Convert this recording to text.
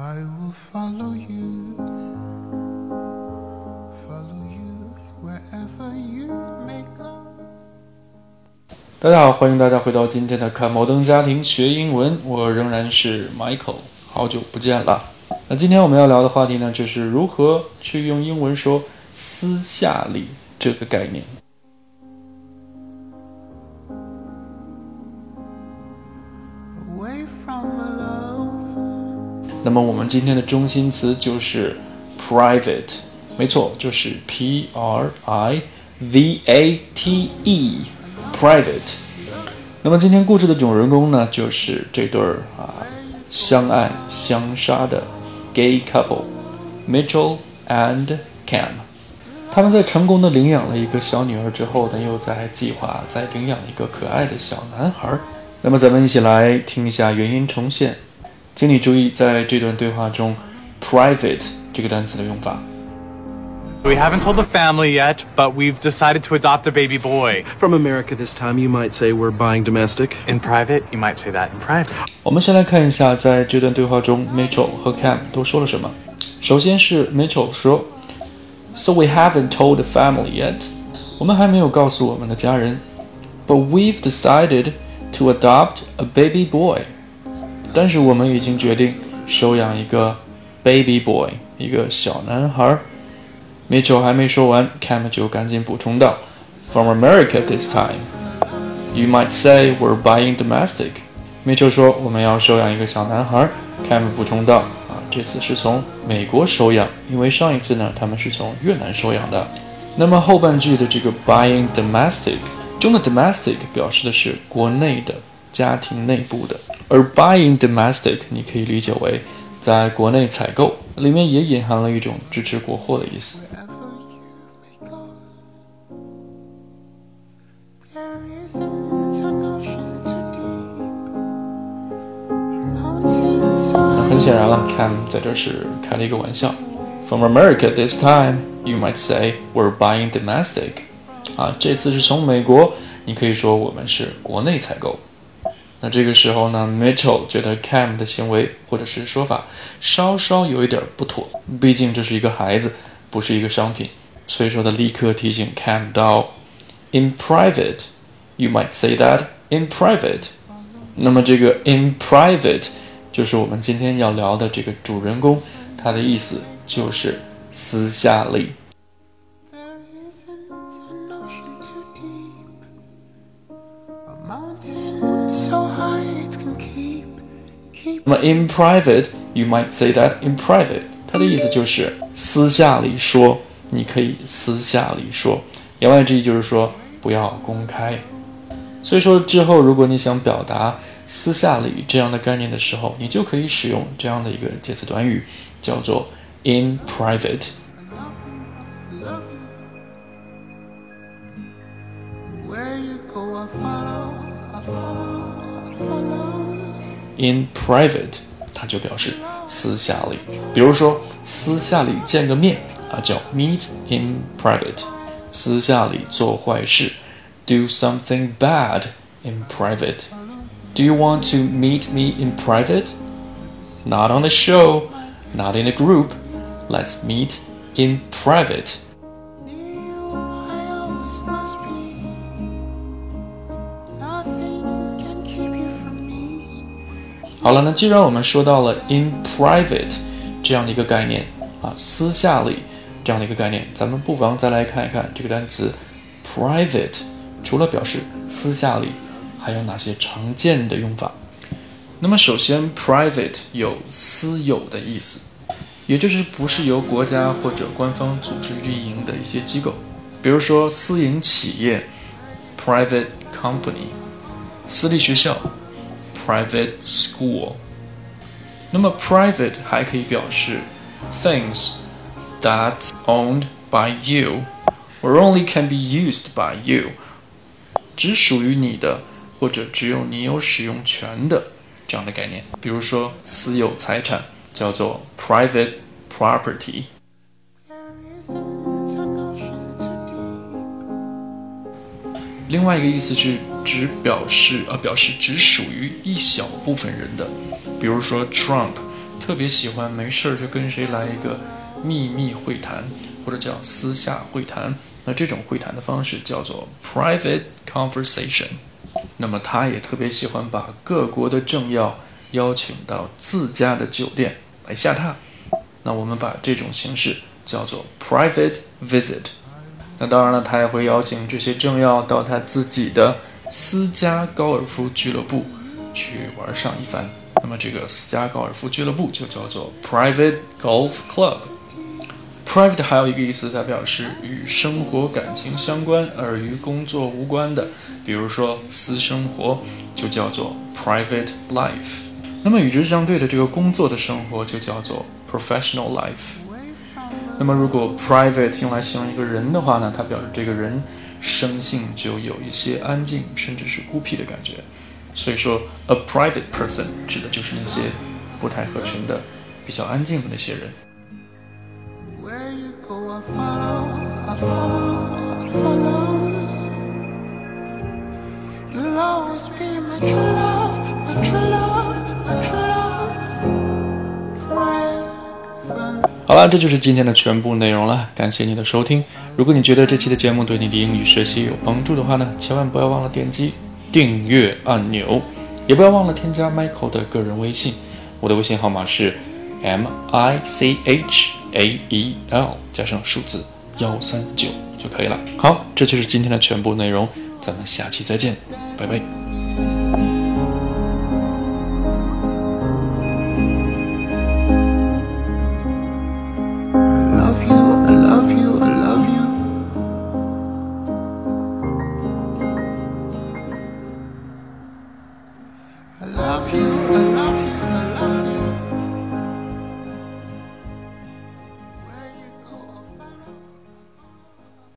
I will follow you, follow you wherever you may go. 大家好，欢迎大家回到今天的看摩登家庭学英文，我仍然是 Michael，好久不见了。那今天我们要聊的话题呢，就是如何去用英文说“私下里”这个概念。Away from 那么我们今天的中心词就是 private，没错，就是 P R I V A T E，private。那么今天故事的主人公呢，就是这对儿啊相爱相杀的 gay couple Mitchell and Cam。他们在成功的领养了一个小女儿之后呢，又在计划再领养一个可爱的小男孩。那么咱们一起来听一下原音重现。请你注意，在这段对话中，private 这个单词的用法。 We haven't told the family yet, but we've decided to adopt a baby boy. From America this time, you might say we're buying domestic. In private, you might say that in private. 我们先来看一下，在这段对话中，Mitchell 和 Cam 都说了什么。首先是 Mitchell 说：“So we haven't told the family yet，我们还没有告诉我们的家人，but we've decided to adopt a baby boy。 但是我们已经决定收养一个 baby boy，一个小男孩。” Mitchell 还没说完，Cam 就赶紧补充道：“From America this time。” You might say we're buying domestic. Mitchell 说我们要收养一个小男孩。Cam 补充道啊，这次是从美国收养，因为上一次呢他们是从越南收养的。那么后半句的这个 buying domestic 中的 domestic 表示的是国内的家庭内部的，而 buying domestic 你可以理解为在国内采购，里面也隐含了一种支持国货的意思。那很显然了，Cam 在这是开了一个玩笑。From America this time, you might say we're buying domestic。啊，这次是从美国，你可以说我们是国内采购。那这个时候呢，Mitchell 觉得 Cam 的行为或者是说法稍稍有一点不妥，毕竟这是一个孩子，不是一个商品，所以说他立刻提醒 Cam 到，In private, you might say that in private。那么这个 in private 就是我们今天要聊的这个主人公，他的意思就是私下里。那么 in private you might say that in private 它的意思就是私下里说你可以私下里说。言外之意就是说不要公开。所以说之后如果你想表达私下里这样的概念的时候你就可以使用这样的一个介词短语叫做 in private in private，它就表示私下里。比如说私下里见个面啊，叫 meet in private；私下里做坏事，do something bad in private。Do you want to meet me in private? Not on the show, not in a group. Let's meet in private. 好了，那既然我们说到了 in private 这样的一个概念啊，私下里这样的一个概念，咱们不妨再来看一看这个单词 private，除了表示私下里，还有哪些常见的用法？那么首先，private 有私有的意思，也就是不是由国家或者官方组织运营的一些机构，比如说私营企业 private company，私立学校 private school。那么 private 还可以表示 things that's owned by you or only can be used by you，只属于你的或者只有你有使用权的这样的概念。比如说私有财产叫做 private property。 另外一个意思是只表示呃表示只属于一小部分人的，比如说 Trump 特别喜欢没事儿就跟谁来一个秘密会谈，或者叫私下会谈。那这种会谈的方式叫做 private conversation。那么他也特别喜欢把各国的政要邀请到自家的酒店来下榻。那我们把这种形式叫做 private visit。那当然了，他也会邀请这些政要到他自己的私家高尔夫俱乐部去玩上一番。那么这个私家高尔夫俱乐部就叫做 private golf club。private 还有一个意思，它表示与生活感情相关而与工作无关的，比如说私生活就叫做 private life。那么与之相对的这个工作的生活就叫做 professional life。那么如果 private 用来形容一个人的话呢，它表示这个人生性就有一些安静，甚至是孤僻的感觉。所以说，a private person 指的就是那些不太合群的、比较安静的那些人。You'll always be my 了，这就是今天的全部内容了。感谢你的收听。如果你觉得这期的节目对你的英语学习有帮助的话呢，千万不要忘了点击订阅按钮，也不要忘了添加 Michael 的个人微信。我的微信号码是 M I C H A E L 加上数字幺三九就可以了。好，这就是今天的全部内容，咱们下期再见，拜拜。